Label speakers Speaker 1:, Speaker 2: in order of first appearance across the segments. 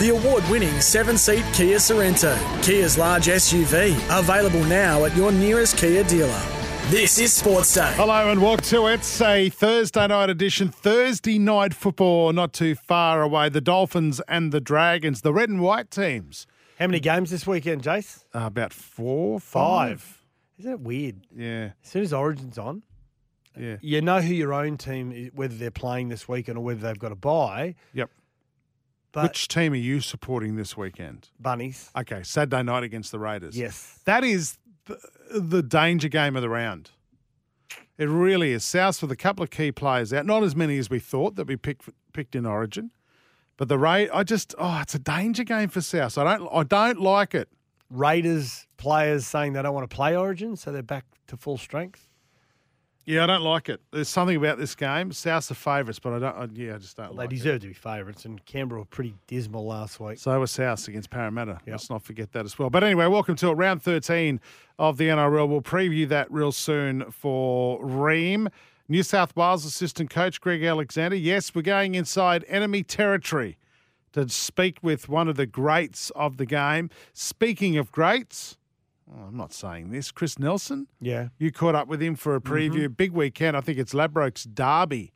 Speaker 1: The award winning seven seat Kia Sorento, Kia's large SUV, available now at your nearest Kia dealer. This is Sports Day.
Speaker 2: Hello and welcome to It's a Thursday night edition. Thursday night football, not too far away. The Dolphins and the Dragons, the red and white teams.
Speaker 3: How many games this weekend, Jace?
Speaker 2: Uh, about four,
Speaker 3: Five.
Speaker 2: five.
Speaker 3: Isn't it weird?
Speaker 2: Yeah,
Speaker 3: As soon as Origin's on,
Speaker 2: yeah.
Speaker 3: you know who your own team, is, whether they're playing this weekend or whether they've got a bye.
Speaker 2: Yep.
Speaker 3: But
Speaker 2: Which team are you supporting this weekend?
Speaker 3: bunnies,
Speaker 2: Okay, Saturday night against the Raiders.
Speaker 3: yes.
Speaker 2: That is the, the danger game of the round. It really is. South with a couple of key players out. Not as many as we thought that we picked picked in Origin. But the Ra I just oh, it's a danger game for South. I don't I don't like it.
Speaker 3: Raiders players saying they don't want to play Origin, so they're back to full strength.
Speaker 2: Yeah, I don't like it. There's something about this game. South's the favourites, but I don't. I, yeah, I just don't
Speaker 3: They
Speaker 2: like it.
Speaker 3: deserve to be favourites, and Canberra were pretty dismal last week.
Speaker 2: So was South against Parramatta.
Speaker 3: Yep.
Speaker 2: Let's not forget that as well. But anyway, welcome to round 13 of the NRL. We'll preview that real soon for Rheem. New South Wales assistant coach Greg Alexander. Yes, we're going inside enemy territory to speak with one of the greats of the game. Speaking of greats, oh, I'm not saying this, Chris Nelson.
Speaker 3: Yeah.
Speaker 2: You caught up with him for a preview. Big weekend. I think it's Ladbrokes Derby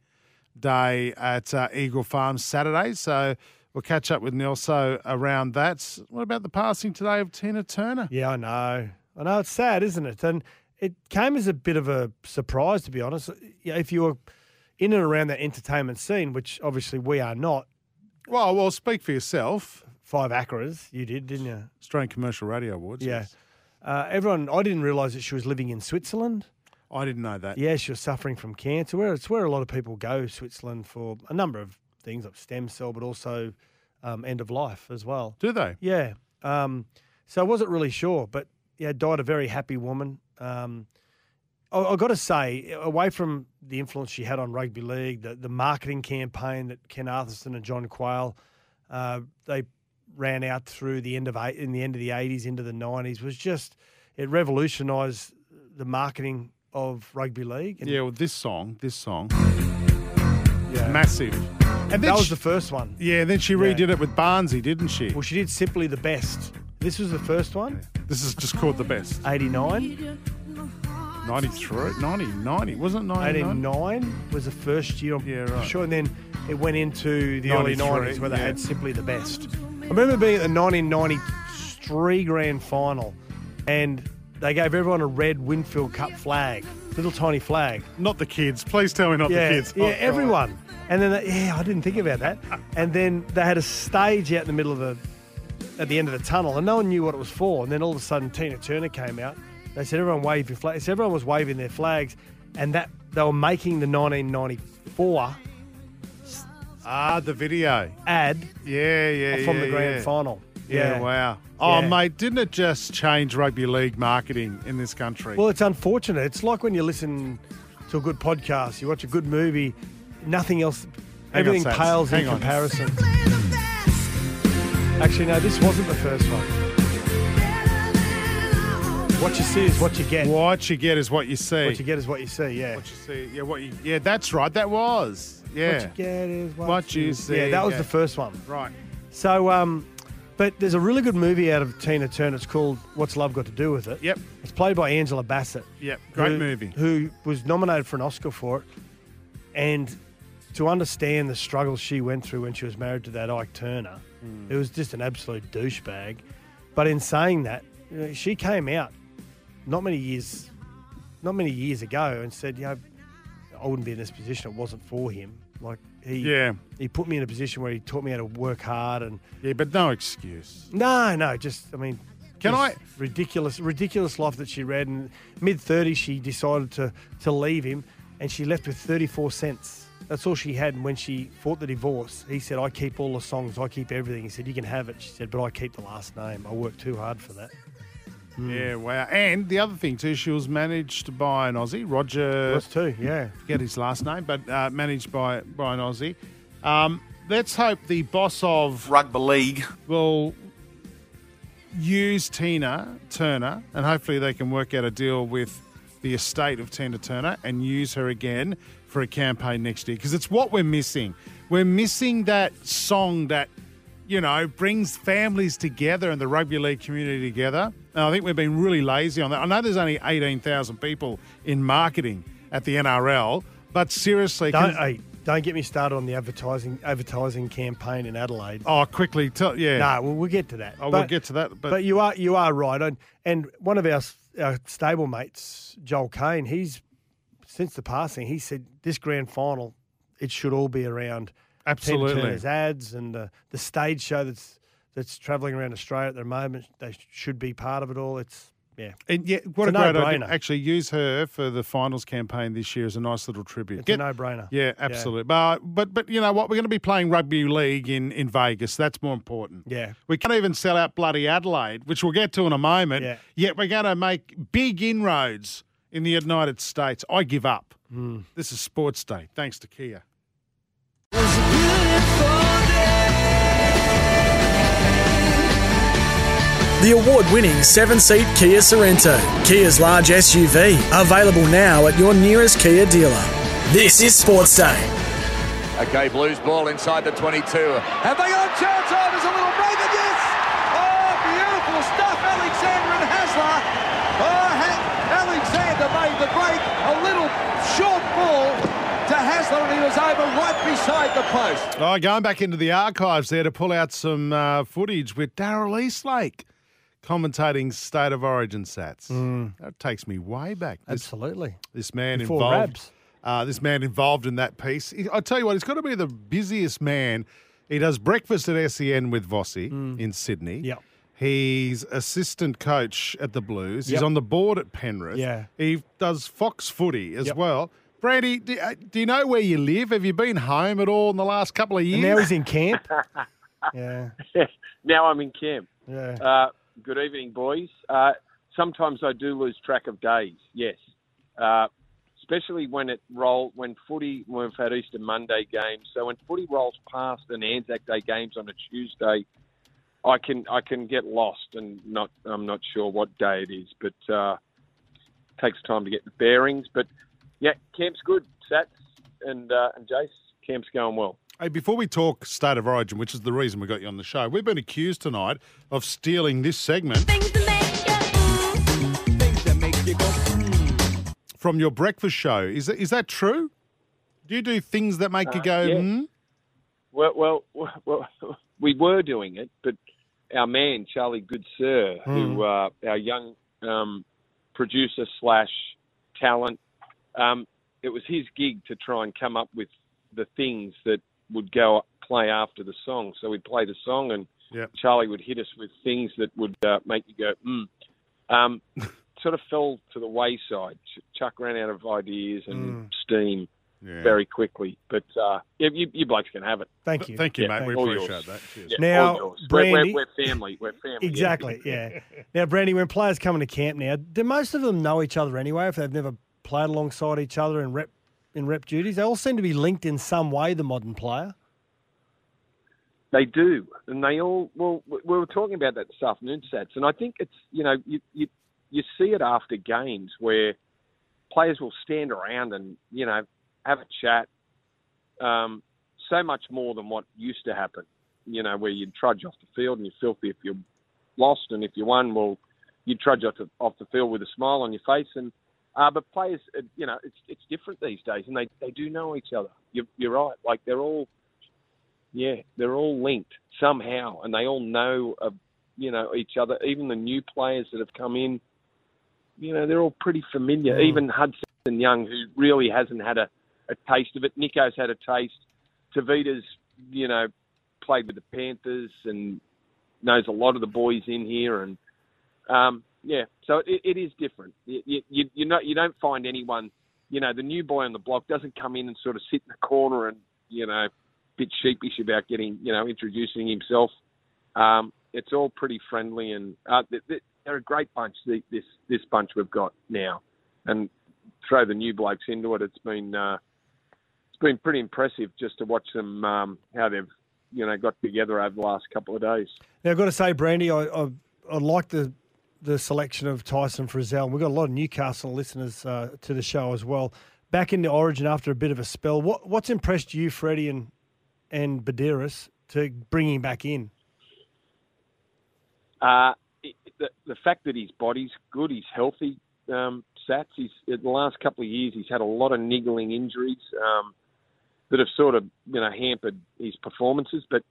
Speaker 2: day at uh, Eagle Farm Saturday. So we'll catch up with Nelson around that. What about the passing today of Tina Turner?
Speaker 3: Yeah, I know. I know it's sad, isn't it? And it came as a bit of a surprise, to be honest. If you were in and around that entertainment scene, which obviously we are not,
Speaker 2: Well, well, speak for yourself.
Speaker 3: five ACRAs, you did, didn't you?
Speaker 2: Australian Commercial Radio Awards.
Speaker 3: Yeah.
Speaker 2: yes.
Speaker 3: Uh, everyone, I didn't realise that she was living in Switzerland.
Speaker 2: I didn't know that.
Speaker 3: Yeah, she was suffering from cancer. Where it's where a lot of people go, Switzerland, for a number of things like stem cell, but also um, end of life as well.
Speaker 2: Do they?
Speaker 3: Yeah. Um, so I wasn't really sure, but yeah, died a very happy woman. Um, I, have got to say, away from the influence she had on rugby league, the, the marketing campaign that Ken Arthurson and John Quayle, uh, they ran out through the end of eight, in the end of the eighties into the nineties was just it revolutionised the marketing of rugby league. And
Speaker 2: Yeah, well, this song, this song,
Speaker 3: yeah.
Speaker 2: massive. And
Speaker 3: that was
Speaker 2: she-
Speaker 3: the first one.
Speaker 2: Yeah, then she
Speaker 3: Yeah.
Speaker 2: redid it with Barnesy, didn't she?
Speaker 3: Well, she did simply the best. This was the first one,
Speaker 2: This is just called the best.
Speaker 3: 89.
Speaker 2: 93, 90, 90, wasn't it 99?
Speaker 3: 89 was the first year, I'm
Speaker 2: Yeah, right.
Speaker 3: sure. And then it went into the early 90s where they
Speaker 2: yeah.
Speaker 3: had simply the best. I remember being at the 1993 grand final and they gave everyone a red Winfield Cup flag, little tiny flag.
Speaker 2: Not the kids. Please tell me not
Speaker 3: yeah,
Speaker 2: the kids.
Speaker 3: yeah,
Speaker 2: Oh, God.
Speaker 3: everyone. And then, they, yeah, I didn't think about that. And then they had a stage out in the middle of the, at the end of the tunnel, and no one knew what it was for. And then all of a sudden, Tina Turner came out. They said everyone wave your flag. So everyone was waving their flags, and that they were making the 1994
Speaker 2: Ah, the video.
Speaker 3: ad
Speaker 2: Yeah, yeah,
Speaker 3: from
Speaker 2: yeah,
Speaker 3: the grand
Speaker 2: yeah.
Speaker 3: final.
Speaker 2: Yeah, wow. Oh,
Speaker 3: Yeah.
Speaker 2: mate, didn't it just change rugby league marketing in this country?
Speaker 3: Well, it's unfortunate. It's like when you listen to a good podcast, you watch a good movie, nothing else,
Speaker 2: Hang on,
Speaker 3: everything
Speaker 2: Sats.
Speaker 3: pales
Speaker 2: Hang
Speaker 3: in
Speaker 2: on.
Speaker 3: comparison. Actually, no, this wasn't the first one. What you see is what you get.
Speaker 2: what you get is what you see.
Speaker 3: What you get is what you see. Yeah.
Speaker 2: What you see. Yeah, what you. Yeah, that's right. That was. Yeah.
Speaker 3: What you get is what,
Speaker 2: What you see,
Speaker 3: Yeah, that was
Speaker 2: yeah.
Speaker 3: the first one.
Speaker 2: Right.
Speaker 3: So, um, but there's a really good movie out of Tina Turner. It's called What's Love Got to Do with It.
Speaker 2: Yep.
Speaker 3: It's played by Angela Bassett.
Speaker 2: Yep. Great
Speaker 3: who-
Speaker 2: movie.
Speaker 3: Who was nominated for an Oscar for it. And to understand the struggles she went through when she was married to that Ike Turner,
Speaker 2: Hmm.
Speaker 3: it was just an absolute douchebag. But in saying that, you know, she came out not many years, not many years ago, and said, "You know, I wouldn't be in this position. It wasn't for him. Like he,
Speaker 2: Yeah.
Speaker 3: he put me in a position where he taught me how to work hard and."
Speaker 2: Yeah, but no excuse.
Speaker 3: No, no, just I mean,
Speaker 2: Can I-
Speaker 3: ridiculous, ridiculous life that she read. And mid thirties, she decided to to leave him, and she left with 34 cents. That's all she had. And when she fought the divorce, he said, I keep all the songs, I keep everything. He said, You can have it. She said, But I keep the last name. I worked too hard for that.
Speaker 2: Yeah, wow. And the other thing too, she was managed by an Aussie, Roger.
Speaker 3: Was too, yeah.
Speaker 2: Forget his last name, but uh, managed by by an Aussie. Um, let's hope the boss of
Speaker 4: Rugby league.
Speaker 2: will use Tina Turner, and hopefully they can work out a deal with the estate of Tina Turner and use her again for a campaign next year because it's what we're missing. We're missing that song that you know brings families together and the rugby league community together. And I think we've been really lazy on that. I know there's only eighteen thousand people in marketing at the NRL, but seriously,
Speaker 3: Don't, hey, don't get me started on the advertising advertising campaign in Adelaide.
Speaker 2: oh, quickly, tell yeah.
Speaker 3: No, well, we'll get to that.
Speaker 2: Oh, we'll get to that, but-
Speaker 3: but, you are you are right. And, and one of our, our stable mates, Joel Caine, he's since the passing, he said this grand final, it should all be around Tina
Speaker 2: Absolutely.
Speaker 3: Turner's ads and the, the stage show that's that's travelling around Australia at the moment. They should be part of it all. It's yeah,
Speaker 2: And yeah, what
Speaker 3: It's
Speaker 2: a,
Speaker 3: a
Speaker 2: great idea. Actually, use her for the finals campaign this year as a nice little tribute.
Speaker 3: it's
Speaker 2: Get-
Speaker 3: a no brainer.
Speaker 2: Yeah, absolutely. But but but you know what? We're going to be playing rugby league in in Vegas. That's more important.
Speaker 3: Yeah.
Speaker 2: We can't even sell out bloody Adelaide, which we'll get to in a moment.
Speaker 3: Yeah.
Speaker 2: Yet we're going to make big inroads in the United States. I give up.
Speaker 3: Hmm.
Speaker 2: This is Sports Day. Thanks to Kia.
Speaker 1: The award winning seven seat Kia Sorento, Kia's large SUV, available now at your nearest Kia dealer. This is Sports Day.
Speaker 5: Okay, Blues ball inside the 22. Have they got a chance? Oh, there's a little break, and yes! Oh, beautiful stuff, Alexander and Hasler. Oh, ha- Alexander made the break. A little short ball to Hasler, and he was over right beside the post.
Speaker 2: Oh, going back into the archives there to pull out some uh, footage with Daryl Eastlake commentating State of Origin sats. That takes me way back. This,
Speaker 3: Absolutely.
Speaker 2: this man
Speaker 3: Before
Speaker 2: involved. Uh, this man involved in that piece. He- I tell you what, he's got to be the busiest man. He does breakfast at SEN with Vossi in Sydney.
Speaker 3: Mm. Yep.
Speaker 2: He's assistant coach at the Blues. He's on the board at Penrith.
Speaker 3: Yeah.
Speaker 2: He does Fox Footy as
Speaker 3: Yep.
Speaker 2: well. Brandy, do, uh, do you know where you live? Have you been home at all in the last couple of years?
Speaker 3: And now he's in camp. yeah.
Speaker 6: now I'm in camp.
Speaker 3: Yeah.
Speaker 6: Uh, good evening, boys. Uh, sometimes I do lose track of days. Yes, uh, especially when it roll when footy. When we've had Easter Monday games, so when footy rolls past and Anzac Day games on a Tuesday, I can I can get lost and not I'm not sure what day it is, but uh, takes time to get the bearings. But yeah, camp's good. Sats and uh, and Jace, camp's going well.
Speaker 2: Hey, before we talk State of Origin, which is the reason we got you on the show, we've been accused tonight of stealing this segment from your breakfast show. Is that, is that true? Do you do things that make you go,
Speaker 6: yeah.
Speaker 2: hmm?
Speaker 6: Well, well, well, we were doing it, but our man Charlie Good Sir, who uh, our young um, producer slash talent, um, it was his gig to try and come up with the things that would go play after the song. So we'd play the song, and
Speaker 2: Yep.
Speaker 6: Charlie would hit us with things that would uh, make you go, mm. Um, sort of fell to the wayside. Chuck ran out of ideas and steam
Speaker 2: Yeah.
Speaker 6: very quickly. But uh, yeah, you, you blokes can have it.
Speaker 3: Thank you.
Speaker 2: Thank you,
Speaker 6: Yeah,
Speaker 2: mate. We appreciate
Speaker 6: yours.
Speaker 2: that.
Speaker 6: Yeah,
Speaker 3: Now,
Speaker 6: all. We're-
Speaker 3: Brandy-
Speaker 6: we're, we're family. We're family. yeah.
Speaker 3: Exactly, yeah. now, Brandy, when players come into camp now, do most of them know each other anyway if they've never played alongside each other in rep in rep duties? They all seem to be linked in some way, the modern player.
Speaker 6: They do, and they all. Well, we we were talking about that this afternoon, Sats, and I think it's you know you you you see it after games where players will stand around and you know have a chat. Um, so much more than what used to happen. You know, where you'd trudge off the field and you're filthy if you're lost, and if you won, well, you'd trudge off the, off the field with a smile on your face. And uh, but players, uh, you know, it's it's different these days, and they they do know each other. You're, you're right. Like they're all yeah, they're all linked somehow, and they all know, of, you know, each other. Even the new players that have come in, you know, they're all pretty familiar. Even Hudson Young, who really hasn't had a, a taste of it. Nico's had a taste. Tevita's, you know, played with the Panthers and knows a lot of the boys in here, and um, yeah, so it, it is different. You, you, you, know, you don't find anyone you know, the new boy on the block doesn't come in and sort of sit in the corner and, you know, bit sheepish about getting, you know, introducing himself. Um, it's all pretty friendly, and uh, they're a great bunch. This this bunch we've got now, and throw the new blokes into it. It's been uh, it's been pretty impressive just to watch them um, how they've you know got together over the last couple of days.
Speaker 3: Now I've got to say, Brandy, I I, I like the the selection of Tyson Frizell. We've got a lot of Newcastle listeners uh, to the show as well. Back into Origin after a bit of a spell. What what's impressed you, Freddie and and Buderus, to bring him back in?
Speaker 6: Uh, the, the fact that his body's good, he's healthy. Um, Sats, he's in the last couple of years, he's had a lot of niggling injuries um, that have sort of you know hampered his performances. But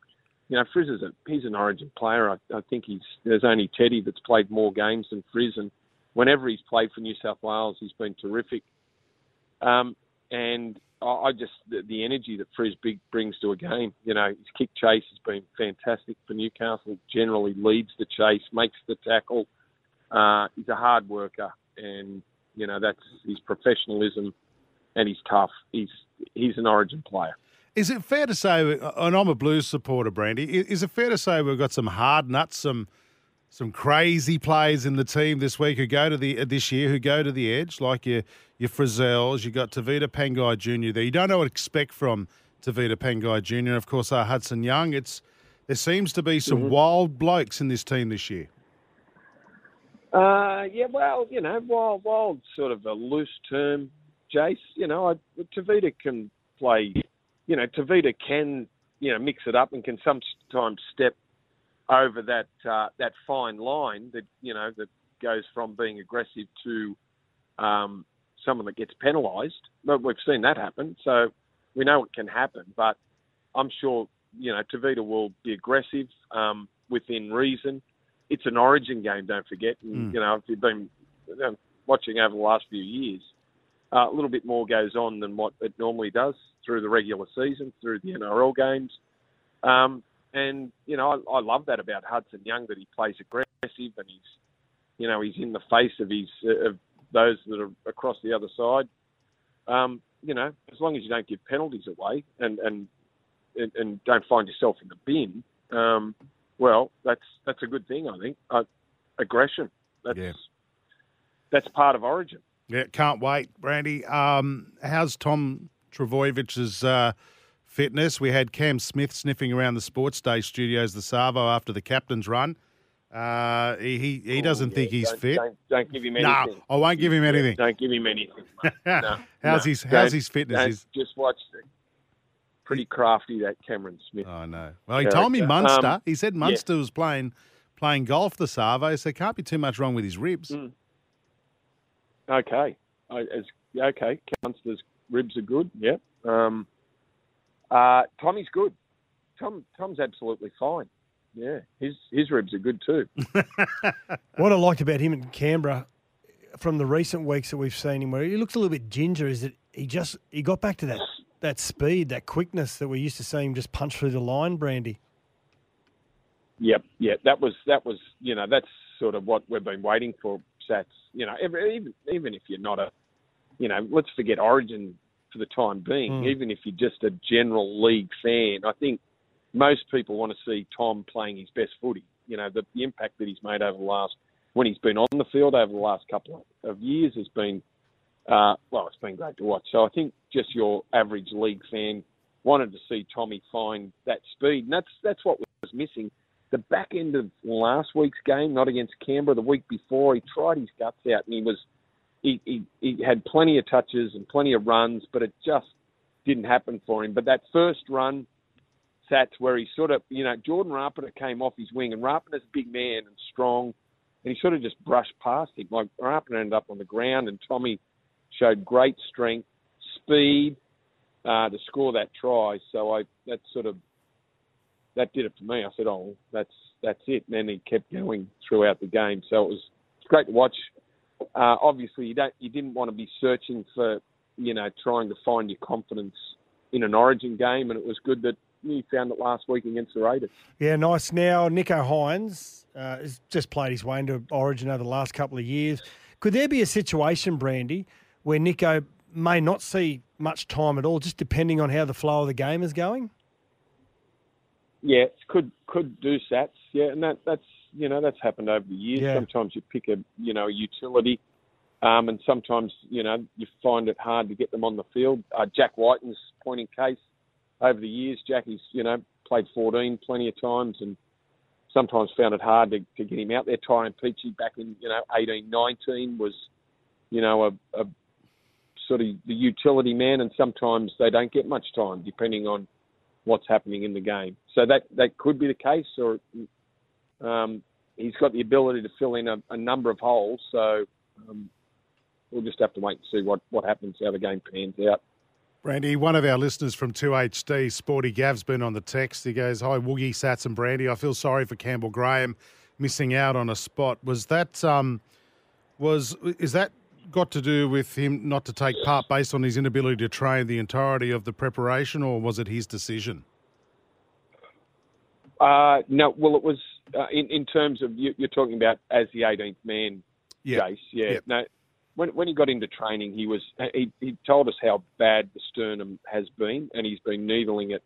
Speaker 6: you know, Frizz is a he's an Origin player. I, I think he's there's only Teddy that's played more games than Frizz, and whenever he's played for New South Wales, he's been terrific. Um, and I just the, the energy that Frizz big brings to a game. You know, his kick chase has been fantastic for Newcastle. Generally leads the chase, makes the tackle. Uh, he's a hard worker, and you know that's his professionalism, and he's tough. He's he's an Origin player.
Speaker 2: Is it fair to say, and I'm a Blues supporter, Brandy? Is it fair to say we've got some hard nuts, some some crazy players in the team this week who go to the uh, this year who go to the edge, like your your Frizells, you got Tevita Pangai Jr. there. You don't know what to expect from Tevita Pangai Jr. And of course, our Hudson Young. It's there seems to be some mm-hmm. wild blokes in this team this year.
Speaker 6: Uh, yeah, well, you know, wild, wild, sort of a loose term, Jace. You know, I, Tevita can play. You know, Tevita can you know mix it up and can sometimes step over that uh, that fine line that you know that goes from being aggressive to um, someone that gets penalised. But we've seen that happen, so we know it can happen. But I'm sure you know Tevita will be aggressive um, within reason. It's an Origin game, don't forget. And, mm. You know, if you've been you know, watching over the last few years, uh, a little bit more goes on than what it normally does through the regular season, through the NRL games. Um, and you know, I, I love that about Hudson Young that he plays aggressive and he's, you know, he's in the face of his of those that are across the other side. Um, you know, as long as you don't give penalties away and and and, and don't find yourself in the bin, um, well, that's that's a good thing. I think uh, aggression. That's yeah. that's part of Origin.
Speaker 2: Yeah, can't wait, Brandy. Um, how's Tom Trbojevich's uh, fitness. We had Cam Smith sniffing around the Sports Day studios, the Savo, after the captain's run. Uh, he he doesn't yeah, think he's
Speaker 6: don't,
Speaker 2: fit.
Speaker 6: Don't, don't, give him anything.
Speaker 2: No, I won't give him anything.
Speaker 6: Don't give him anything. No,
Speaker 2: how's
Speaker 6: no,
Speaker 2: his How's his fitness?
Speaker 6: Just watch. It. Pretty crafty that Cameron Smith.
Speaker 2: Oh know. Well, he told me Munster. Um, he said Munster yeah. was playing playing golf the Savo, so can't be too much wrong with his ribs. Mm.
Speaker 6: Okay. I, as, okay. Munster's ribs are good. Yeah. Um, uh, Tommy's good. Tom Tom's absolutely fine. Yeah, his his ribs are good too.
Speaker 3: what I liked about him in Canberra from the recent weeks that we've seen him, where he looks a little bit ginger, is that he just he got back to that that speed, that quickness that we used to see him just punch through the line, Brandy.
Speaker 6: Yep, yeah, that was that was you know that's sort of what we've been waiting for. Sats, you know, even even if you're not a, you know, let's forget Origin for the time being, mm. even if you're just a general league fan. I think most people want to see Tom playing his best footy. You know, the, the impact that he's made over the last, when he's been on the field over the last couple of years has been, uh, well, it's been great to watch. So I think just your average league fan wanted to see Tommy find that speed, and that's that's what was missing. The back end of last week's game, not against Canberra, the week before, he tried his guts out and he was he, he, he had plenty of touches and plenty of runs, but it just didn't happen for him. But that first run, Sats, where he sort of, you know, Jordan Rapana came off his wing, and Rapana's a big man and strong, and he sort of just brushed past him. Like Rapana ended up on the ground, and Tommy showed great strength, speed uh, to score that try. So I that sort of that did it for me. I said, oh, that's that's it. And then he kept going throughout the game. So it was it's great to watch uh, obviously you don't you didn't want to be searching for you know trying to find your confidence in an Origin game, and it was good that you found it last week against the Raiders.
Speaker 3: Yeah, nice. Now Nico Hynes uh, has just played his way into Origin over the last couple of years. Could there be a situation, Brandy, where Nico may not see much time at all, just depending on how the flow of the game is going.
Speaker 6: Yeah, could could do sats. Yeah, and that that's you know that's happened over the years.
Speaker 3: Yeah.
Speaker 6: Sometimes you pick a you know a utility, um, and sometimes you know you find it hard to get them on the field. Uh, Jack Wighton's point in case over the years. Jackie's you know played 14 plenty of times and sometimes found it hard to, to get him out there. Tyrone Peachey back in you know 18, 19 was you know a, a sort of the utility man, and sometimes they don't get much time depending on what's happening in the game. So that that could be the case, or um, he's got the ability to fill in a, a number of holes. So um, we'll just have to wait and see what, what happens, how the game pans out.
Speaker 2: Brandy, one of our listeners from 2HD, Sporty Gav's been on the text. He goes, Hi, Woogie, Sats, and Brandy. I feel sorry for Campbell Graham missing out on a spot. Was that, um, was, is that got to do with him not to take part based on his inability to train the entirety of the preparation, or was it his decision?
Speaker 6: Uh, no, well, it was uh, in, in terms of you, you're talking about as the 18th man,
Speaker 2: Yeah.
Speaker 6: Jace. Yeah. No, when when he got into training, he was he, he told us how bad the sternum has been, and he's been needling it,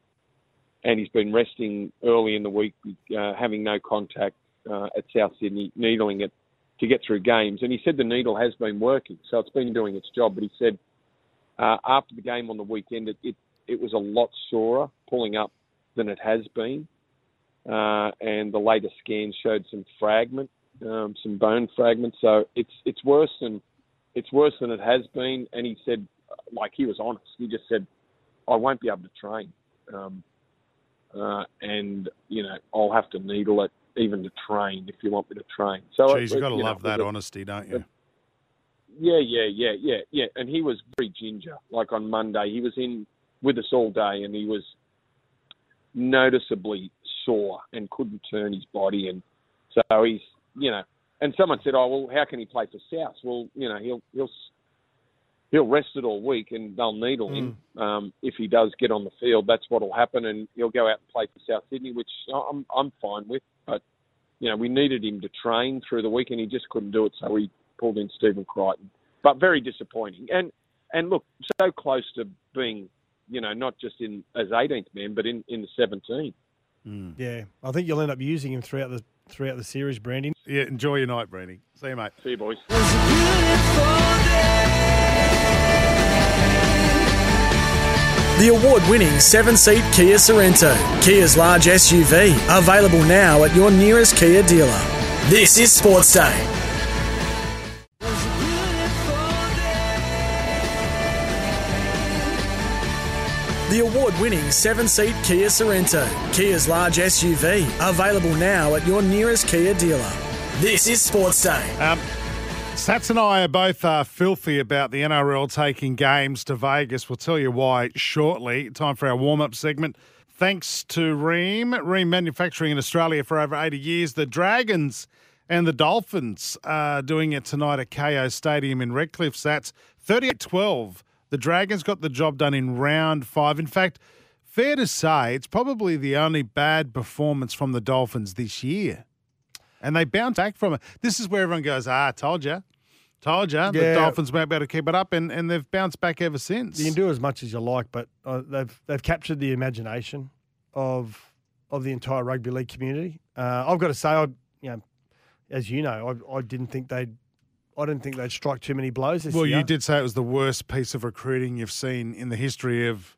Speaker 6: and he's been resting early in the week, uh, having no contact uh, at South Sydney, needling it to get through games. And he said the needle has been working, so it's been doing its job. But he said uh, after the game on the weekend, it, it it was a lot sorer pulling up than it has been uh, and the latest scan showed some fragment, um, some bone fragments. So it's it's worse than it's worse than it has been. And he said, like he was honest. He just said, I won't be able to train, um, uh, and you know I'll have to needle it even to train if you want me to train. So
Speaker 2: Jeez,
Speaker 6: it-
Speaker 2: you've got to
Speaker 6: you know,
Speaker 2: love
Speaker 6: it
Speaker 2: that honesty, don't you?
Speaker 6: yeah, yeah, yeah, yeah, yeah. And he was very ginger. Like on Monday, he was in with us all day, and he was noticeably sore and couldn't turn his body. And so he's, you know, and someone said, "Oh, well, how can he play for South?" Well, you know, he'll he'll he'll rest it all week, and they'll needle him um, if he does get on the field. That's what'll happen, and he'll go out and play for South Sydney, which I'm I'm fine with. But you know, we needed him to train through the week, and he just couldn't do it, so we pulled in Stephen Crichton. But very disappointing, and and look, so close to being, you know, not just in as 18th man, but in in the 17. Hmm.
Speaker 3: Yeah, I think you'll end up using him throughout the throughout the series, Brandy.
Speaker 2: Yeah, enjoy your night, Brandy. See you, mate.
Speaker 6: See you, boys.
Speaker 1: The award winning seven seat Kia Sorento, Kia's large SUV, available now at your nearest Kia dealer. This is Sports Day. The award winning seven seat Kia Sorento, Kia's large SUV, available now at your nearest Kia dealer. This is Sports Day.
Speaker 2: Um, Sats and I are both uh, filthy about the NRL taking games to Vegas. We'll tell you why shortly. Time for our warm up segment. Thanks to Rheem, Rheem Manufacturing in Australia for over 80 years. The Dragons and the Dolphins are doing it tonight at Kayo Stadium in Redcliffe. Sats 38 12. The Dragons got the job done in round five. In fact, fair to say, it's probably the only bad performance from the Dolphins this year and they bounce back from it. This is where everyone goes, ah, I told you. Told you. The
Speaker 3: Yeah.
Speaker 2: Dolphins won't be able to keep it up, and, and they've bounced back ever since.
Speaker 3: You can do as much as you like, but uh, they've they've captured the imagination of of the entire rugby league community. Uh, I've got to say, I you know, as you know, I, I didn't think they'd I didn't think they'd strike too many blows this
Speaker 2: well,
Speaker 3: year.
Speaker 2: you did say it was the worst piece of recruiting you've seen in the history of.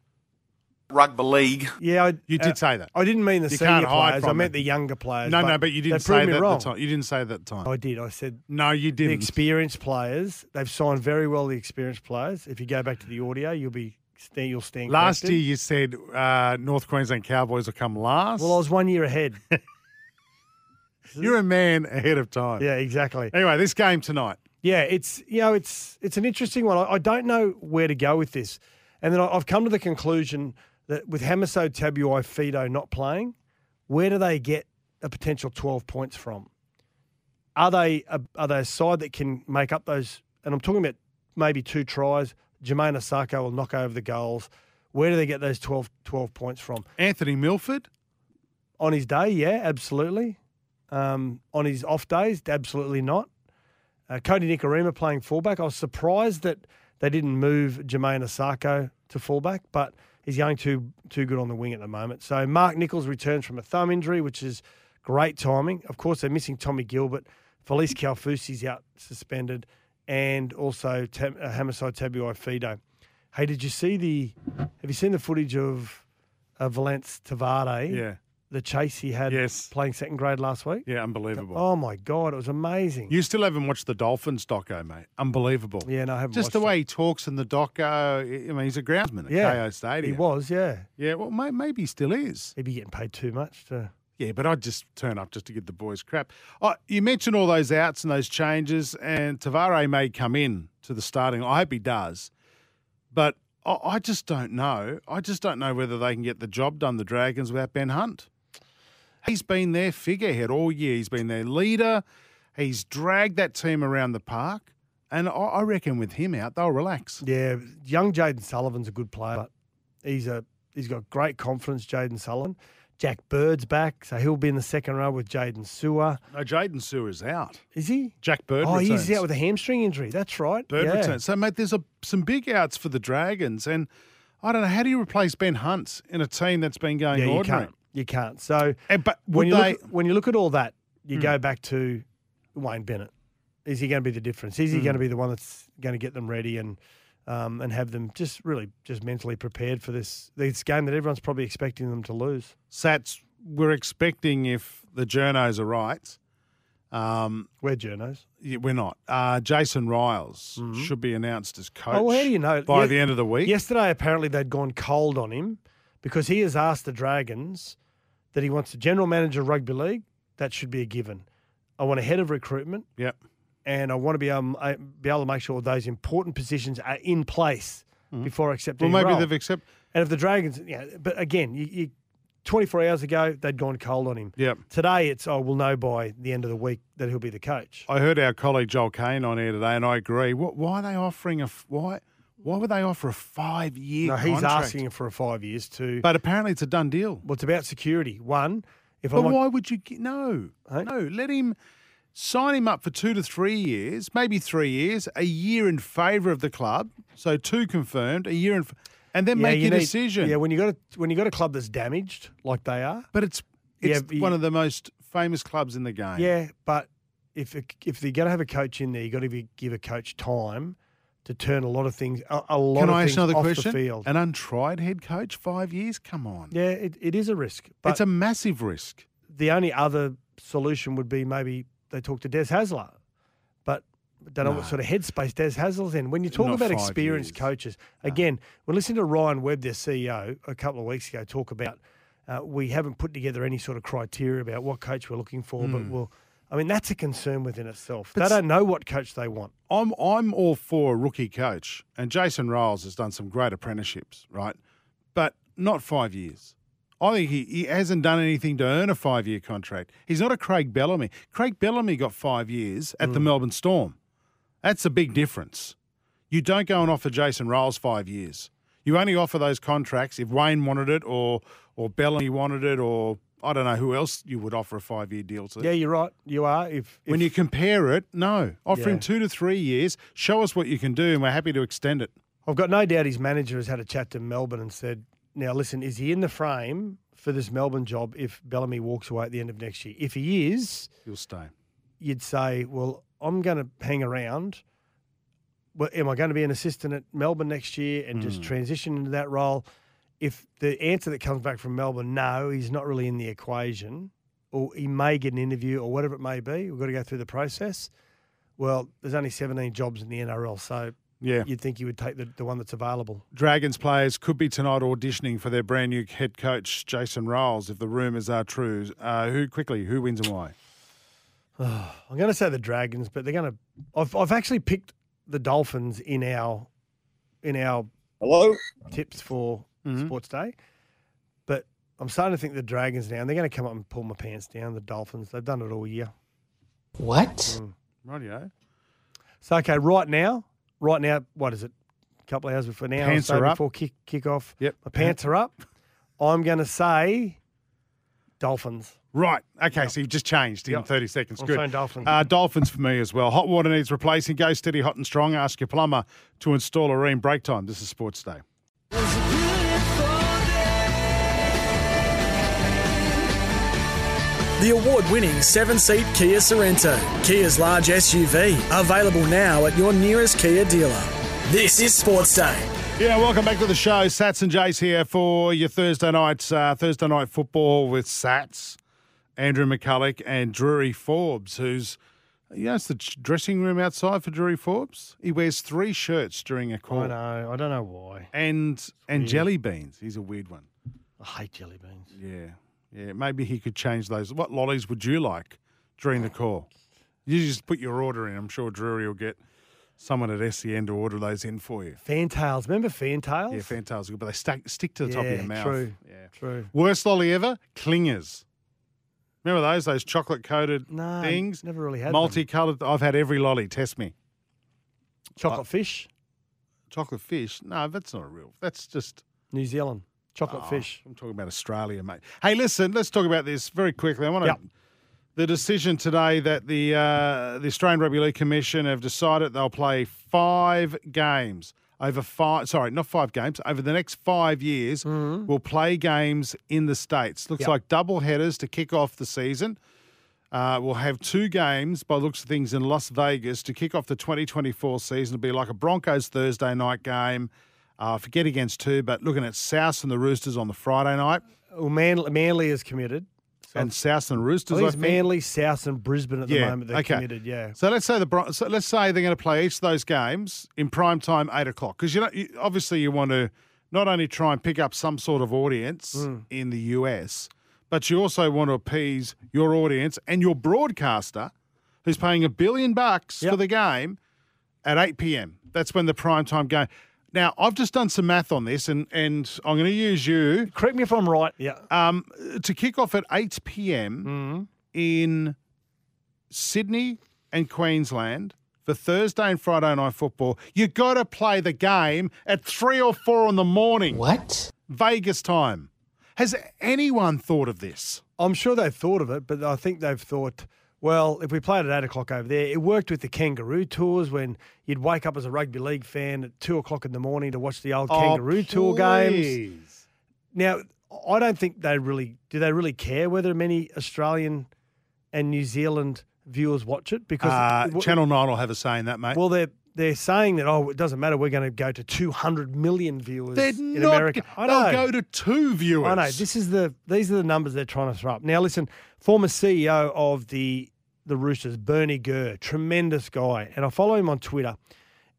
Speaker 4: Rugby league.
Speaker 3: Yeah, I,
Speaker 2: You did say that.
Speaker 3: I didn't mean the
Speaker 2: You
Speaker 3: senior
Speaker 2: can't hide
Speaker 3: players. I meant
Speaker 2: it.
Speaker 3: the younger players.
Speaker 2: No, no, but you didn't say that
Speaker 3: wrong.
Speaker 2: at the time. You didn't say that at the time.
Speaker 3: I did. I said
Speaker 2: no, you didn't.
Speaker 3: experienced players. They've signed very well. The experienced players. If you go back to the audio, you'll be st- you'll stand.
Speaker 2: Last
Speaker 3: corrected.
Speaker 2: year, you said uh, North Queensland Cowboys will come last.
Speaker 3: Well, I was one year ahead.
Speaker 2: You're a man ahead of time.
Speaker 3: yeah, exactly.
Speaker 2: Anyway, this game tonight.
Speaker 3: Yeah, it's you know it's it's an interesting one. I, I don't know where to go with this, and then I, I've come to the conclusion that with Hamiso Tabuai-Fidow not playing, where do they get a potential twelve points from? Are they a, are they a side that can make up those? And I'm talking about maybe two tries. Jamayne Isaako will knock over the goals. Where do they get those 12, 12 points from?
Speaker 2: Anthony Milford.
Speaker 3: On his day, yeah, absolutely. Um, on his off days, absolutely not. Uh, Kodi Nikorima playing fullback. I was surprised that They didn't move Jamayne Isaako to fullback, but he's going too too good on the wing at the moment. So Mark Nicholls returns from a thumb injury, which is great timing. Of course, they're missing Tommy Gilbert. Felise Kaufusi's out suspended, and also Tam, uh, Tabuai-Fidow. Hey, did you see the? Have you seen the footage of uh, Valynce Te Whare?
Speaker 2: Yeah.
Speaker 3: The chase he had
Speaker 2: Yes.
Speaker 3: playing second grade last week.
Speaker 2: Yeah, unbelievable.
Speaker 3: Oh my god, it was amazing.
Speaker 2: You still haven't watched the Dolphins doco, mate. Unbelievable.
Speaker 3: yeah, no, I haven't
Speaker 2: Just the way he talks in the doco. I mean, he's a groundsman at
Speaker 3: Yeah,
Speaker 2: Kayo Stadium.
Speaker 3: He was, yeah.
Speaker 2: Yeah, well, may, maybe he still is.
Speaker 3: He'd be getting paid too much to.
Speaker 2: Yeah, but I'd just turn up just to get the boys crap. Oh, you mentioned all those outs and those changes, and Te Whare may come in to the starting. I hope he does. But I, I just don't know. I just don't know whether they can get the job done, the Dragons, without Ben Hunt. He's been their figurehead all year. He's been their leader. He's dragged that team around the park. And I, reckon with him out, they'll relax.
Speaker 3: Yeah, young Jayden Sullivan's a good player. But he's a he's got great confidence. Jayden Sullivan. Jack Bird's back, so he'll be in the second row with Jaydn Su'A.
Speaker 2: No, Jaydn Su'A's out.
Speaker 3: Is he?
Speaker 2: Jack Bird
Speaker 3: oh,
Speaker 2: returns.
Speaker 3: he's out with a hamstring injury. That's right.
Speaker 2: Bird
Speaker 3: yeah.
Speaker 2: returns. So, mate, there's a, some big outs for the Dragons. And I don't know, how do you replace Ben Hunt in a team that's been going
Speaker 3: Yeah, you can't. You can't. So
Speaker 2: And, but
Speaker 3: when you,
Speaker 2: they.
Speaker 3: look, at- when you look at all that, you
Speaker 2: Hmm.
Speaker 3: go back to Wayne Bennett. Is he going to be the difference? Is he
Speaker 2: Hmm.
Speaker 3: going to be the one that's going to get them ready and um, and have them just really just mentally prepared for this this game that everyone's probably expecting them to lose?
Speaker 2: Sats, we're expecting if the journos are right. Um,
Speaker 3: We're journos.
Speaker 2: yeah, we're not. Uh, Jason Ryles should be announced as coach
Speaker 3: Oh, well, how do you know?
Speaker 2: by
Speaker 3: Ye-
Speaker 2: the end of the week.
Speaker 3: Yesterday, apparently, they'd gone cold on him because he has asked the Dragons that he wants a general manager of rugby league. That should be a given. I want a head of recruitment,
Speaker 2: Yep.
Speaker 3: and I want to be able, uh, be able to make sure those important positions are in place before accepting.
Speaker 2: Mm-hmm. Well, maybe
Speaker 3: role.
Speaker 2: they've accepted.
Speaker 3: And if the Dragons, yeah, but again, you, you 24 hours ago they'd gone cold on him.
Speaker 2: Yeah.
Speaker 3: Today it's oh we'll know by the end of the week that he'll be the coach.
Speaker 2: I heard our colleague Joel Caine on air today, and I agree. What, why are they offering a. why? Why would they offer a five-year?
Speaker 3: No, he's
Speaker 2: contract?
Speaker 3: asking for a five years to.
Speaker 2: But apparently, it's a done deal.
Speaker 3: well, it's about security. One, if
Speaker 2: But
Speaker 3: I'm
Speaker 2: why would you get no?
Speaker 3: Hey?
Speaker 2: No, let him sign him up for two to three years, maybe three years, a year in favour of the club. So two confirmed, a year in, and then
Speaker 3: yeah,
Speaker 2: make
Speaker 3: you
Speaker 2: your
Speaker 3: need-
Speaker 2: decision.
Speaker 3: Yeah, when you got a when you got a club that's damaged like they are.
Speaker 2: but it's
Speaker 3: Yeah,
Speaker 2: it's
Speaker 3: you-
Speaker 2: one of the most famous clubs in the game.
Speaker 3: Yeah, but if if they're going to have a coach in there, you have got to give a coach time to turn a lot of things a, a lot
Speaker 2: Can
Speaker 3: of
Speaker 2: I ask
Speaker 3: things
Speaker 2: another
Speaker 3: off
Speaker 2: question?
Speaker 3: the field.
Speaker 2: An untried head coach, five years? Come on,
Speaker 3: yeah, it, it is a risk. But
Speaker 2: it's a massive risk.
Speaker 3: the only other solution would be maybe they talk to Des Hasler, but I don't know what sort of headspace Des Hasler's in. When you talk
Speaker 2: Not
Speaker 3: about
Speaker 2: five
Speaker 3: experienced
Speaker 2: years.
Speaker 3: coaches, again, we listened to Ryan Webb, their CEO, a couple of weeks ago, talk about uh, we haven't put together any sort of criteria about what coach we're looking for,
Speaker 2: Hmm.
Speaker 3: but we'll. I mean, that's a concern within itself.
Speaker 2: But
Speaker 3: they don't know what coach they want.
Speaker 2: I'm I'm all for a rookie coach, and Jason Ryles has done some great apprenticeships, right? But not five years. I think he, he hasn't done anything to earn a five year contract. He's not a Craig Bellamy. Craig Bellamy got five years at the mm. Melbourne Storm. That's a big difference. You don't go and offer Jason Ryles five years. You only offer those contracts if Wayne wanted it or or Bellamy wanted it or I don't know who else you would offer a five year deal to.
Speaker 3: Yeah, you're right. You are. If, if
Speaker 2: When you compare it, no. Offer him
Speaker 3: Yeah.
Speaker 2: two to three years. Show us what you can do, and we're happy to extend it.
Speaker 3: I've got no doubt his manager has had a chat to Melbourne and said, now listen, is he in the frame for this Melbourne job if Bellamy walks away at the end of next year? If he is,
Speaker 2: You'll stay.
Speaker 3: you'd say, well, I'm going to hang around. Well, am I going to be an assistant at Melbourne next year and just hmm. transition into that role? If the answer that comes back from Melbourne, no, he's not really in the equation, or he may get an interview or whatever it may be, we've got to go through the process. Well, there's only 17 jobs in the NRL, so
Speaker 2: Yeah.
Speaker 3: you'd think you would take the, the one that's available.
Speaker 2: Dragons players could be tonight auditioning for their brand new head coach, Jason Ryles, if the rumours are true. Uh, who quickly? Who wins and why?
Speaker 3: I'm going to say the Dragons, but they're going to. I've I've actually picked the Dolphins in our in our
Speaker 7: Hello?
Speaker 3: tips for
Speaker 2: Mm-hmm.
Speaker 3: Sports Day, but I'm starting to think the Dragons now. and They're going to come up and pull my pants down. The Dolphins. They've done it all year.
Speaker 8: What?
Speaker 2: Rightio.
Speaker 3: So okay, right now, right now, what is it? A couple of hours before now,
Speaker 2: Pants
Speaker 3: so
Speaker 2: are up.
Speaker 3: before kick kick off.
Speaker 2: Yep.
Speaker 3: my pants are up. I'm going to say Dolphins.
Speaker 2: Right. Okay, so you've just changed in
Speaker 3: Yep.
Speaker 2: 30 seconds.
Speaker 3: I'm
Speaker 2: Good.
Speaker 3: Dolphins.
Speaker 2: Uh, Dolphins for me as well. Hot water needs replacing. Go steady, hot and strong. Ask your plumber to install a Rheem break time. This is Sports Day.
Speaker 1: The award winning seven seat Kia Sorento, Kia's large SUV, available now at your nearest Kia dealer. This is Sports Day.
Speaker 2: Yeah, welcome back to the show. Sats and Jace here for your Thursday night uh, Thursday night football with Sats, Andrew McCulloch, and Drury Forbes, who's you know it's the dressing room outside for Drury Forbes. He wears three shirts during a call.
Speaker 3: I know. I don't know why.
Speaker 2: And and
Speaker 3: weird.
Speaker 2: jelly beans. He's a weird one.
Speaker 3: I hate jelly beans.
Speaker 2: Yeah. Yeah. Maybe he could change those. What lollies would you like during the call? You just put your order in. I'm sure Drury will get someone at SEN to order those in for you.
Speaker 3: Fantails. Remember fantails?
Speaker 2: Yeah, fantastic. Good, but they stack, stick to the top of your mouth.
Speaker 3: true.
Speaker 2: Yeah.
Speaker 3: True.
Speaker 2: Worst lolly ever? Clingers. Remember those? Those chocolate coated
Speaker 3: No,
Speaker 2: things?
Speaker 3: never really had them.
Speaker 2: Multicolored. I've had every lolly. Test me.
Speaker 3: Chocolate fish.
Speaker 2: Chocolate fish? No, that's not a real. That's just.
Speaker 3: New Zealand. Chocolate
Speaker 2: Oh,
Speaker 3: fish.
Speaker 2: I'm talking about Australia, mate. Hey, listen, let's talk about this very quickly. I want to.
Speaker 3: Yep.
Speaker 2: The decision today that the uh, the Australian Rugby League Commission have decided they'll play five games over five. Sorry, not five games over the next five years. We'll play games in the states. Looks
Speaker 3: Yep.
Speaker 2: like double headers to kick off the season. Uh, we'll have two games by the looks of things in Las Vegas to kick off the 2024 season. It'll be like a Broncos Thursday night game. Uh, forget against two, but looking at South and the Roosters on the Friday night.
Speaker 3: Well, Manly, Manly is committed. So
Speaker 2: And South and
Speaker 3: I
Speaker 2: Roosters, I
Speaker 3: it's
Speaker 2: think.
Speaker 3: Manly, South, and Brisbane at the
Speaker 2: Yeah,
Speaker 3: moment. They're
Speaker 2: okay.
Speaker 3: committed. Yeah.
Speaker 2: So let's say the Bron- so let's say they're going to play each of those games in prime time, eight o'clock, because you know you, obviously you want to not only try and pick up some sort of audience
Speaker 3: Mm.
Speaker 2: in the US, but you also want to appease your audience and your broadcaster, who's paying a billion bucks for the game at eight p.m. That's when the prime time game. Now I've just done some math on this, and and I'm going to use you
Speaker 3: Correct me if I'm right. Yeah.
Speaker 2: um, to kick off at 8 p.m.
Speaker 3: Mm-hmm.
Speaker 2: in Sydney and Queensland for Thursday and Friday night football, you got to play the game at 3 or 4 in the morning,
Speaker 8: What?
Speaker 2: Vegas time. Has anyone thought of this?
Speaker 3: I'm sure they've thought of it, but I think they've thought, well, if we played at eight o'clock over there, it worked with the kangaroo tours when you'd wake up as a rugby league fan at two o'clock in the morning to watch the old kangaroo tour games.
Speaker 2: Oh.
Speaker 3: Now, I don't think they really do. They really care whether many Australian and New Zealand viewers watch it because
Speaker 2: Uh, Channel 9 will have a say in that, mate.
Speaker 3: Well, they're they're saying that oh, it doesn't matter. We're going to go to 200 million viewers
Speaker 2: They're
Speaker 3: in
Speaker 2: not,
Speaker 3: America. I know.
Speaker 2: They'll go to two viewers.
Speaker 3: I know. This is the these are the numbers they're trying to throw up. Now, listen, former CEO of the the Roosters, Bernie Gurr, tremendous guy, and I follow him on Twitter,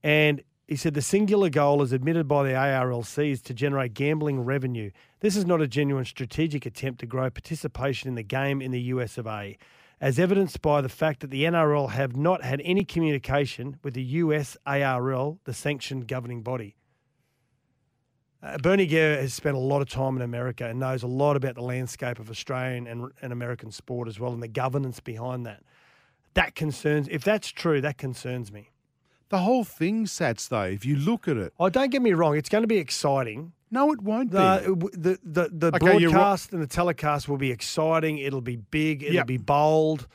Speaker 3: and he said the singular goal, as admitted by the ARLC, is to generate gambling revenue. This is not a genuine strategic attempt to grow participation in the game in the US of A. As evidenced by the fact that the NRL have not had any communication with the US ARL, the sanctioned governing body. Uh, Bernie Gurr has spent a lot of time in America and knows a lot about the landscape of Australian and, and American sport as well and the governance behind that. That concerns, if that's true, that concerns me.
Speaker 2: The whole thing, Sats, though, if you look at it,
Speaker 3: Oh, don't get me wrong, it's going to be exciting.
Speaker 2: No, it won't
Speaker 3: The, uh,
Speaker 2: be.
Speaker 3: the, the, the
Speaker 2: Okay,
Speaker 3: broadcast and the telecast will be exciting. It'll be big. It'll
Speaker 2: Yep.
Speaker 3: be bold.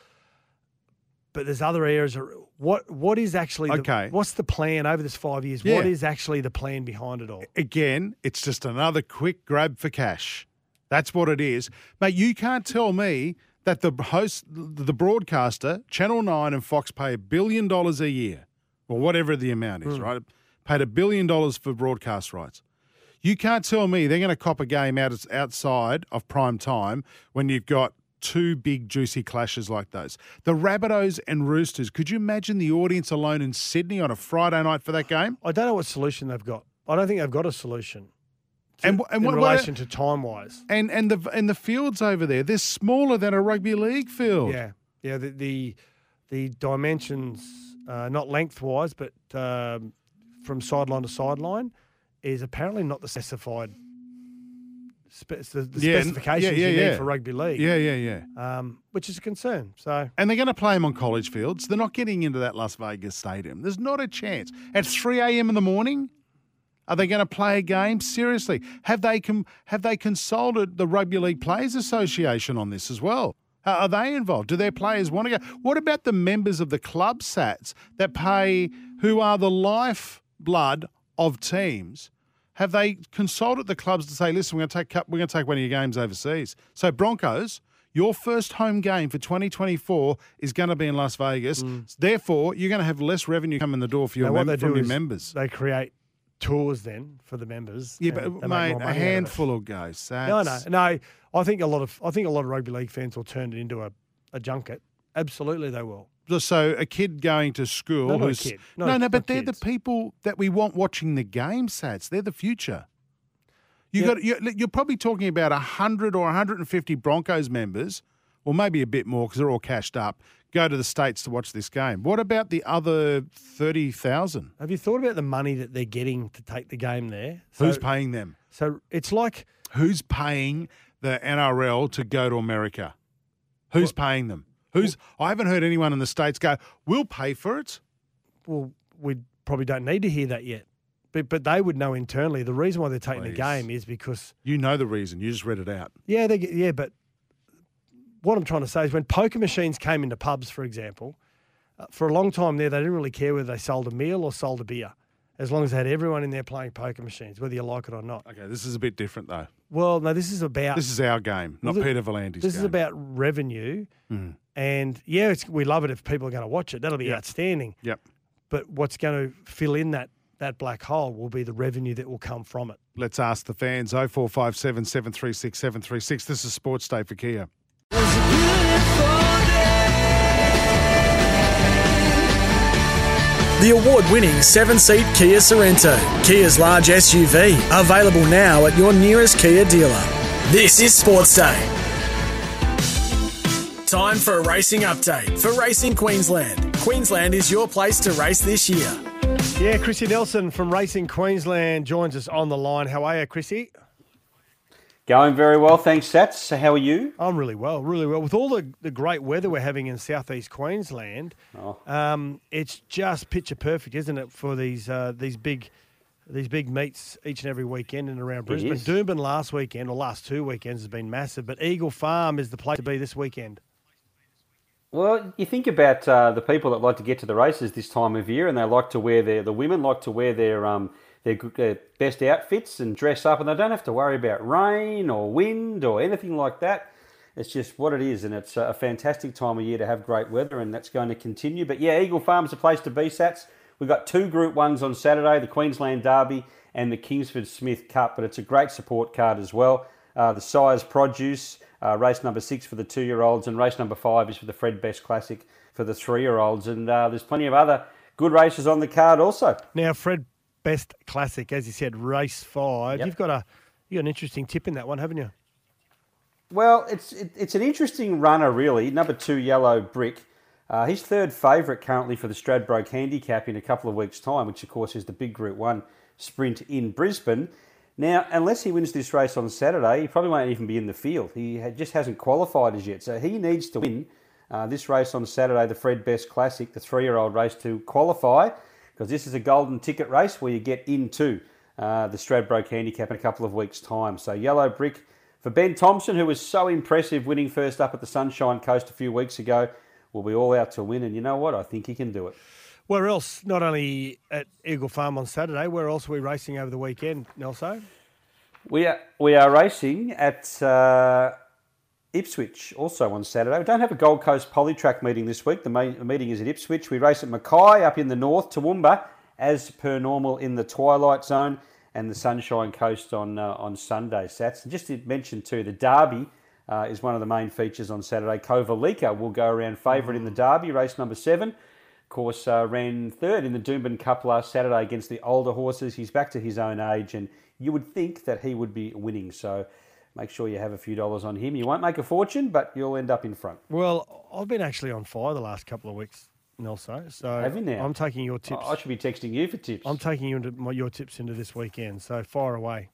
Speaker 3: But there's other areas. What What is actually the,
Speaker 2: Okay.
Speaker 3: What's the plan over this five years?
Speaker 2: Yeah.
Speaker 3: What is actually the plan behind it all?
Speaker 2: Again, it's just another quick grab for cash. That's what it is. Mate, you can't tell me that the host, the broadcaster, Channel 9 and Fox pay a billion dollars a year, or whatever the amount is, hmm. right? Paid a billion dollars for broadcast rights. You can't tell me they're going to cop a game out outside of prime time when you've got two big juicy clashes like those. The Rabbitohs and Roosters. Could you imagine the audience alone in Sydney on a Friday night for that game?
Speaker 3: I don't know what solution they've got. I don't think they've got a solution. to-
Speaker 2: And and
Speaker 3: in
Speaker 2: what- what-
Speaker 3: relation to time wise.
Speaker 2: And and the and the fields over there, they're smaller than a rugby league field.
Speaker 3: Yeah, yeah. The the, the dimensions, uh, not lengthwise, but um, from sideline to sideline, is apparently not the specified. Spe- the, the
Speaker 2: Yeah,
Speaker 3: specifications
Speaker 2: yeah, yeah,
Speaker 3: you need for rugby league.
Speaker 2: Yeah, yeah, yeah.
Speaker 3: Um, which is a concern. So
Speaker 2: And they're going to play them on college fields. They're not getting into that Las Vegas stadium. There's not a chance. At 3 a.m. in the morning, Are they going to play a game? Seriously, have they com- have they consulted the Rugby League Players Association on this as well? Are are they involved? Do their players want to go? What about the members of the club sats that pay, who are the lifeblood of teams? Have they consulted the clubs to say, listen, we're going to take we're going to take one of your games overseas? So Broncos, your first home game for 2024 is going to be in Las Vegas. Mm. Therefore, you're going to have less revenue coming in the door for your mem- from your members.
Speaker 3: They create tours then for the members.
Speaker 2: Yeah, but mate, a
Speaker 3: money out of it.
Speaker 2: handful of guys.
Speaker 3: No, no, no. I think a lot of I think a lot of rugby league fans will turn it into a, a junket. Absolutely, they will.
Speaker 2: So a kid going to school
Speaker 3: No,
Speaker 2: who's no,
Speaker 3: Not-
Speaker 2: no, but they're
Speaker 3: kids.
Speaker 2: the people that we want watching the game. Sats, they're the future. You got you're, you're probably talking about hundred or 150 Broncos members, or maybe a bit more because they're all cashed up. Go to the states to watch this game. What about the other thirty thousand?
Speaker 3: Have you thought about the money that they're getting to take the game there? So,
Speaker 2: Who's paying them?
Speaker 3: So it's like
Speaker 2: Who's paying the NRL to go to America? Who's paying them? Who's? I haven't heard anyone in the states go. We'll pay for it.
Speaker 3: well, we probably don't need to hear that yet. But but they would know internally. The reason why they're taking
Speaker 2: Please.
Speaker 3: the game is because
Speaker 2: You know the reason. You just read it out.
Speaker 3: yeah, they yeah, but what I'm trying to say is when poker machines came into pubs, for example, uh, for a long time there, they didn't really care whether they sold a meal or sold a beer, as long as they had everyone in there playing poker machines, whether you like it or not.
Speaker 2: Okay, this is a bit different though.
Speaker 3: Well, no, this is about
Speaker 2: This is our game, not
Speaker 3: Well,
Speaker 2: Peter V'landys's
Speaker 3: this
Speaker 2: game.
Speaker 3: is about revenue, and yeah, it's, we love it if people are going to watch it. That'll be
Speaker 2: Yep.
Speaker 3: outstanding.
Speaker 2: Yep.
Speaker 3: But what's going to fill in that that black hole will be the revenue that will come from it.
Speaker 2: Let's ask the fans. 0457 736 736. This is Sports Day for Kia.
Speaker 1: The award winning seven seat Kia Sorento, Kia's large SUV, available now at your nearest Kia dealer. This is Sports Day. Time for a racing update for Racing Queensland. Queensland is your place to race this year.
Speaker 3: Yeah, Chrissy Nelson from Racing Queensland joins us on the line. How are you, Chrissy?
Speaker 7: Going very well, thanks, Sats. So how are you?
Speaker 3: I'm really well, really well. With all the, the great weather we're having in southeast Queensland,
Speaker 7: Oh.
Speaker 3: um, it's just picture perfect, isn't it, for these uh, these big these big meets each and every weekend and around Brisbane.
Speaker 7: is.
Speaker 3: Doomben last weekend, or last two weekends, has been massive, but Eagle Farm is the place to be this weekend.
Speaker 7: Well, you think about uh, the people that like to get to the races this time of year, and they like to wear their the women like to wear their um their, their best outfits and dress up, and they don't have to worry about rain or wind or anything like that. It's just what it is, and it's a fantastic time of year to have great weather, and that's going to continue. But yeah, Eagle Farm's a place to be, Sats. We've got two Group Ones on Saturday: the Queensland Derby and the Kingsford Smith Cup. But it's a great support card as well. Uh, the Sires Produce uh, race number six for the two-year-olds, and race number five is for the Fred Best Classic for the three-year-olds. And uh, there's plenty of other good races on the card also.
Speaker 3: Now, Fred Best Classic, as you said, race five.
Speaker 7: Yep.
Speaker 3: You've got a you got an interesting tip in that one, haven't you?
Speaker 7: Well, it's it, it's an interesting runner, really. Number two, Yellow Brick. Uh, he's third favourite currently for the Stradbroke Handicap in a couple of weeks' time, which of course is the big Group One sprint in Brisbane. Now, unless he wins this race on Saturday, he probably won't even be in the field. He just hasn't qualified as yet, so he needs to win uh, this race on Saturday, the Fred Best Classic, the three-year-old race, to qualify, because this is a golden ticket race where you get into uh, the Stradbroke Handicap in a couple of weeks' time. So, Yellow Brick for Ben Thompson, who was so impressive winning first up at the Sunshine Coast a few weeks ago, will be all out to win. And you know what? I think he can do it.
Speaker 3: Where else? Not only at Eagle Farm on Saturday. Where else are we racing over the weekend, Nelson?
Speaker 7: We are we are racing at uh, Ipswich also on Saturday. We don't have a Gold Coast Polytrack meeting this week. The, ma- the meeting is at Ipswich. We race at Mackay up in the north, Toowoomba, as per normal in the Twilight Zone, and the Sunshine Coast on uh, on Sunday. Sats. And just to mention too, the Derby. Uh, is one of the main features on Saturday. Kovalica will go around favourite in the Derby, race number seven. Course, uh, ran third in the Doomben Cup last Saturday against the older horses. He's back to his own age, and you would think that he would be winning. So make sure you have a few dollars on him. You won't make a fortune, but you'll end up in front.
Speaker 3: Well, I've been actually on fire the last couple of weeks, Nelson. So
Speaker 7: Have you now?
Speaker 3: I'm taking your tips.
Speaker 7: I should be texting you for tips.
Speaker 3: I'm taking you into my, your tips into this weekend. So fire away.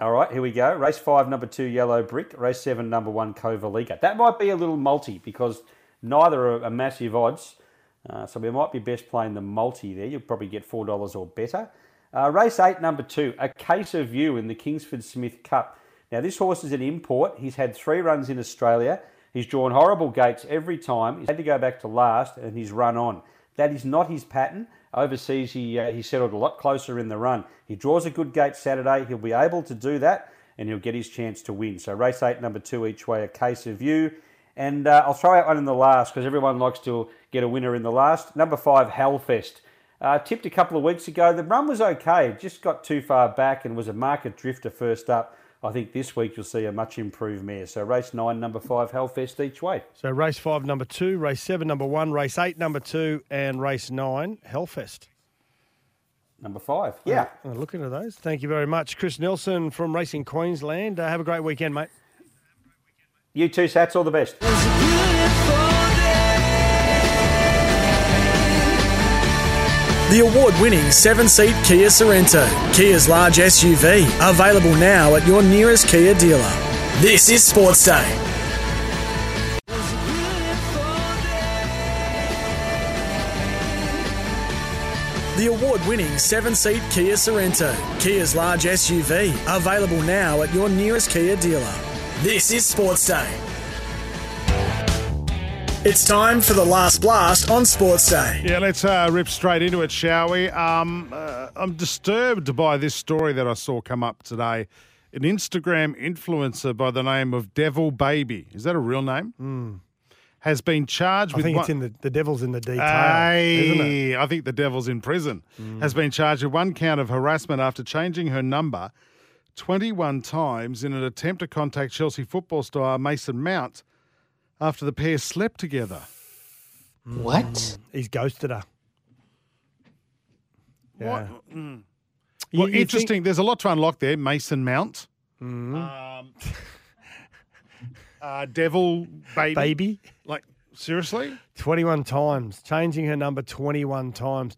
Speaker 7: All right, here we go. Race five, number two, Yellow Brick. Race seven, number one, Kovalica. That might be a little multi because neither are, are massive odds. Uh, so we might be best playing the multi there. You'll probably get $4 or better. Uh, race eight, number two, a case of you in the Kingsford Smith Cup. Now, this horse is an import. He's had three runs in Australia. He's drawn horrible gates every time. He's had to go back to last, and he's run on. That is not his pattern. Overseas, he uh, he settled a lot closer in the run. He draws a good gate Saturday. He'll be able to do that, and he'll get his chance to win. So race eight, number two each way, a case of you. And uh, I'll throw out one in the last because everyone likes to get a winner in the last. Number five, Hellfest. Uh, tipped a couple of weeks ago. The run was okay, just got too far back and was a market drifter first up. I think this week you'll see a much improved mare. So race nine, number five, Hellfest each way.
Speaker 3: So race five, number two, race seven, number one, race eight, number two, and race nine, Hellfest.
Speaker 7: Number five, yeah.
Speaker 3: Uh, look into those. Thank you very much, Chris Nelson from Racing Queensland. Uh, have a great weekend, mate.
Speaker 7: You too, Sats. All the best.
Speaker 1: The award winning seven seat Kia Sorento, Kia's large SUV, available now at your nearest Kia dealer. This is Sports Day. The award winning seven seat Kia Sorento, Kia's large SUV, available now at your nearest Kia dealer. This is Sports Day. It's time for the last blast on Sports Day.
Speaker 2: Yeah, let's uh, rip straight into it, shall we? Um, uh, I'm disturbed by this story that I saw come up today. An Instagram influencer by the name of Devil Baby, is that a real name? Has been charged
Speaker 3: I
Speaker 2: with
Speaker 3: think
Speaker 2: one-
Speaker 3: it's in the, the devil's in the detail, isn't it?
Speaker 2: Hey, I think the devil's in prison. Has been charged with one count of harassment after changing her number 21 times in an attempt to contact Chelsea football star Mason Mount after the pair slept together.
Speaker 8: What?
Speaker 3: He's ghosted her.
Speaker 2: What?
Speaker 3: Yeah.
Speaker 2: Mm. Well,
Speaker 3: you think-
Speaker 2: interesting. There's a lot to unlock there. Mason Mount.
Speaker 3: Mm-hmm.
Speaker 2: Um, uh, devil baby.
Speaker 3: Baby.
Speaker 2: Like, seriously?
Speaker 3: 21 times, changing her number 21 times.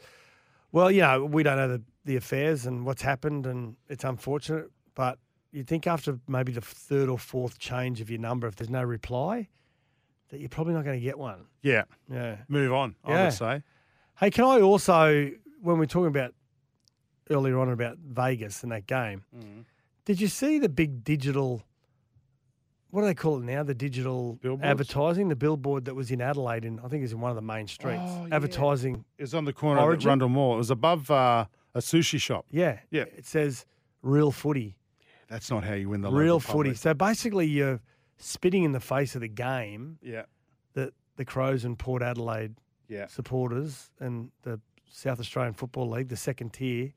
Speaker 3: Well, you know, we don't know the, the affairs and what's happened, and it's unfortunate, but you'd think after maybe the third or fourth change of your number, if there's no reply, that you're probably not going to get one.
Speaker 2: Yeah.
Speaker 3: Yeah.
Speaker 2: Move on, I would say.
Speaker 3: Hey, can I also, when we're talking about earlier on about Vegas and that game,
Speaker 2: Mm-hmm.
Speaker 3: did you see the big digital? What do they call it now? The digital
Speaker 2: Billboards?
Speaker 3: advertising, the billboard that was in Adelaide, and I think it's in one of the main streets,
Speaker 2: Oh, yeah.
Speaker 3: advertising.
Speaker 2: It was on the corner of? Rundle Mall. It was above uh, a sushi shop.
Speaker 3: Yeah,
Speaker 2: Yeah.
Speaker 3: It says real footy,
Speaker 2: That's not how you win the
Speaker 3: real footy.
Speaker 2: public.
Speaker 3: So basically, you're spitting in the face of the game
Speaker 2: Yeah.
Speaker 3: that the Crows and Port Adelaide
Speaker 2: Yeah.
Speaker 3: supporters and the South Australian Football League, the second tier,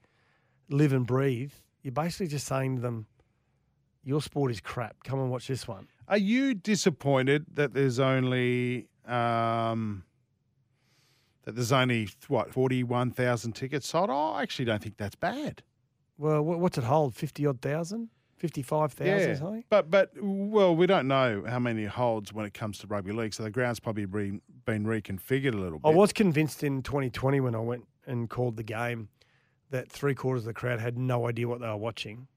Speaker 3: live and breathe. You're basically just saying to them, "Your sport is crap. Come and watch this one."
Speaker 2: Are you disappointed that there's only um, that there's only what forty one thousand tickets sold? Oh, I actually don't think that's bad.
Speaker 3: Well, what's it hold? Fifty odd thousand, fifty-five thousand, something.
Speaker 2: but but well, we don't know how many holds when it comes to rugby league, so the ground's probably been, been reconfigured a little bit.
Speaker 3: I was convinced in 2020 when I went and called the game that three quarters of the crowd had no idea what they were watching.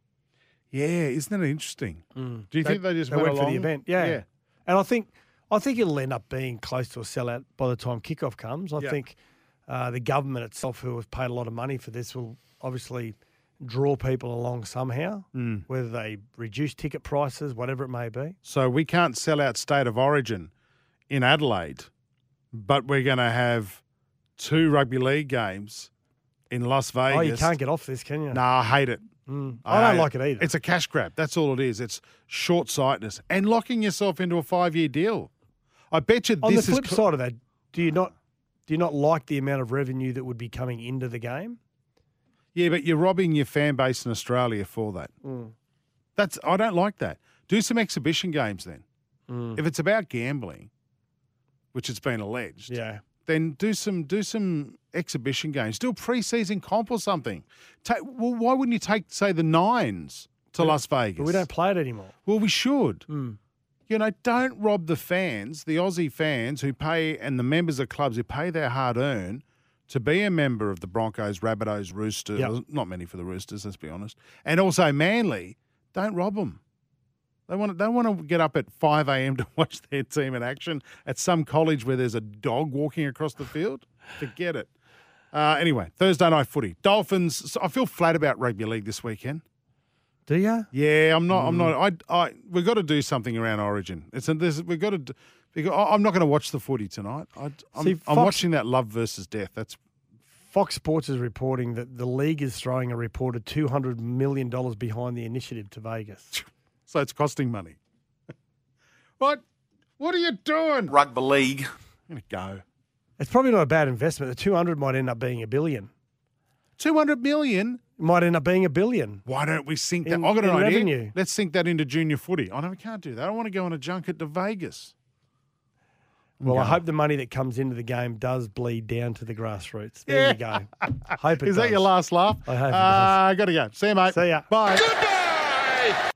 Speaker 2: yeah, isn't that interesting? Do you think they just
Speaker 3: they
Speaker 2: went,
Speaker 3: went for the event? Yeah.
Speaker 2: yeah.
Speaker 3: And I think I think it'll end up being close to a sellout by the time kickoff comes. I
Speaker 2: Yeah.
Speaker 3: think uh, the government itself, who have paid a lot of money for this, will obviously draw people along somehow,
Speaker 2: Mm.
Speaker 3: whether they reduce ticket prices, whatever it may be.
Speaker 2: So we can't sell out State of Origin in Adelaide, but we're going to have two rugby league games in Las Vegas.
Speaker 3: Oh, you can't get off this, can you?
Speaker 2: No, I hate it.
Speaker 3: Mm. I, don't like it either.
Speaker 2: It's a cash grab. That's all it is. It's short sightedness and locking yourself into a five year deal. I bet you
Speaker 3: On
Speaker 2: this
Speaker 3: the flip
Speaker 2: cl-
Speaker 3: side of that, do you not do you not like the amount of revenue that would be coming into the game?
Speaker 2: Yeah, but you're robbing your fan base in Australia for that.
Speaker 3: Mm.
Speaker 2: That's I don't like that. Do some exhibition games then.
Speaker 3: Mm.
Speaker 2: If it's about gambling, which it's been alleged,
Speaker 3: Yeah.
Speaker 2: then do some do some exhibition games. Do a preseason comp or something. Take, well, why wouldn't you take say the nines to Las Vegas?
Speaker 3: But we don't play it anymore.
Speaker 2: Well, we should.
Speaker 3: Mm.
Speaker 2: You know, don't rob the fans, the Aussie fans who pay, and the members of clubs who pay their hard earn to be a member of the Broncos, Rabbitohs, Roosters.
Speaker 3: Yep.
Speaker 2: Not many for the Roosters, let's be honest. And also Manly. Don't rob them. They want to, they want to get up at 5 a.m. to watch their team in action at some college where there's a dog walking across the field. Forget it. Uh, anyway, Thursday night footy. Dolphins. I feel flat about rugby league this weekend.
Speaker 3: Do you?
Speaker 2: Yeah, I'm not. I'm
Speaker 3: Mm.
Speaker 2: not. I. I. We've got to do something around Origin. It's a, we've got to. D- Because I- I'm not going to watch the footy tonight. I, I'm,
Speaker 3: See,
Speaker 2: I'm watching that love versus death. That's
Speaker 3: Fox Sports is reporting that the league is throwing a reported $200 million behind the initiative to Vegas.
Speaker 2: so it's costing money. what? What are you doing?
Speaker 4: Rugby league.
Speaker 2: I'm gonna go.
Speaker 3: It's probably not a bad investment. The 200 might end up being a billion.
Speaker 2: Two hundred million.
Speaker 3: It might end up being a billion.
Speaker 2: Why don't we sink that?
Speaker 3: In-
Speaker 2: I've got an idea.
Speaker 3: revenue.
Speaker 2: Let's sink that into junior footy. Oh no, we can't do that. I want to go on a junket to Vegas.
Speaker 3: Well, I hope the money that comes into the game does bleed down to the grassroots. There you go. hope it
Speaker 2: Is that
Speaker 3: does.
Speaker 2: your last laugh?
Speaker 3: I hope it
Speaker 2: uh,
Speaker 3: does.
Speaker 2: I got to go. See you, mate.
Speaker 3: See ya.
Speaker 2: Bye.
Speaker 5: Goodbye!